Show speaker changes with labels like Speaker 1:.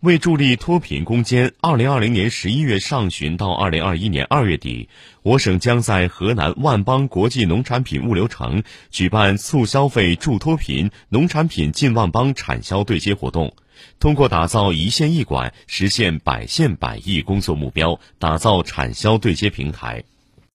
Speaker 1: 为助力脱贫攻坚二零二零年十一月上旬到二零二一年二月底我省将在河南万邦国际农产品物流城举办促消费助脱贫农产品进万邦产销对接活动。通过打造一县一馆实现百县百亿工作目标打造产销对接平台。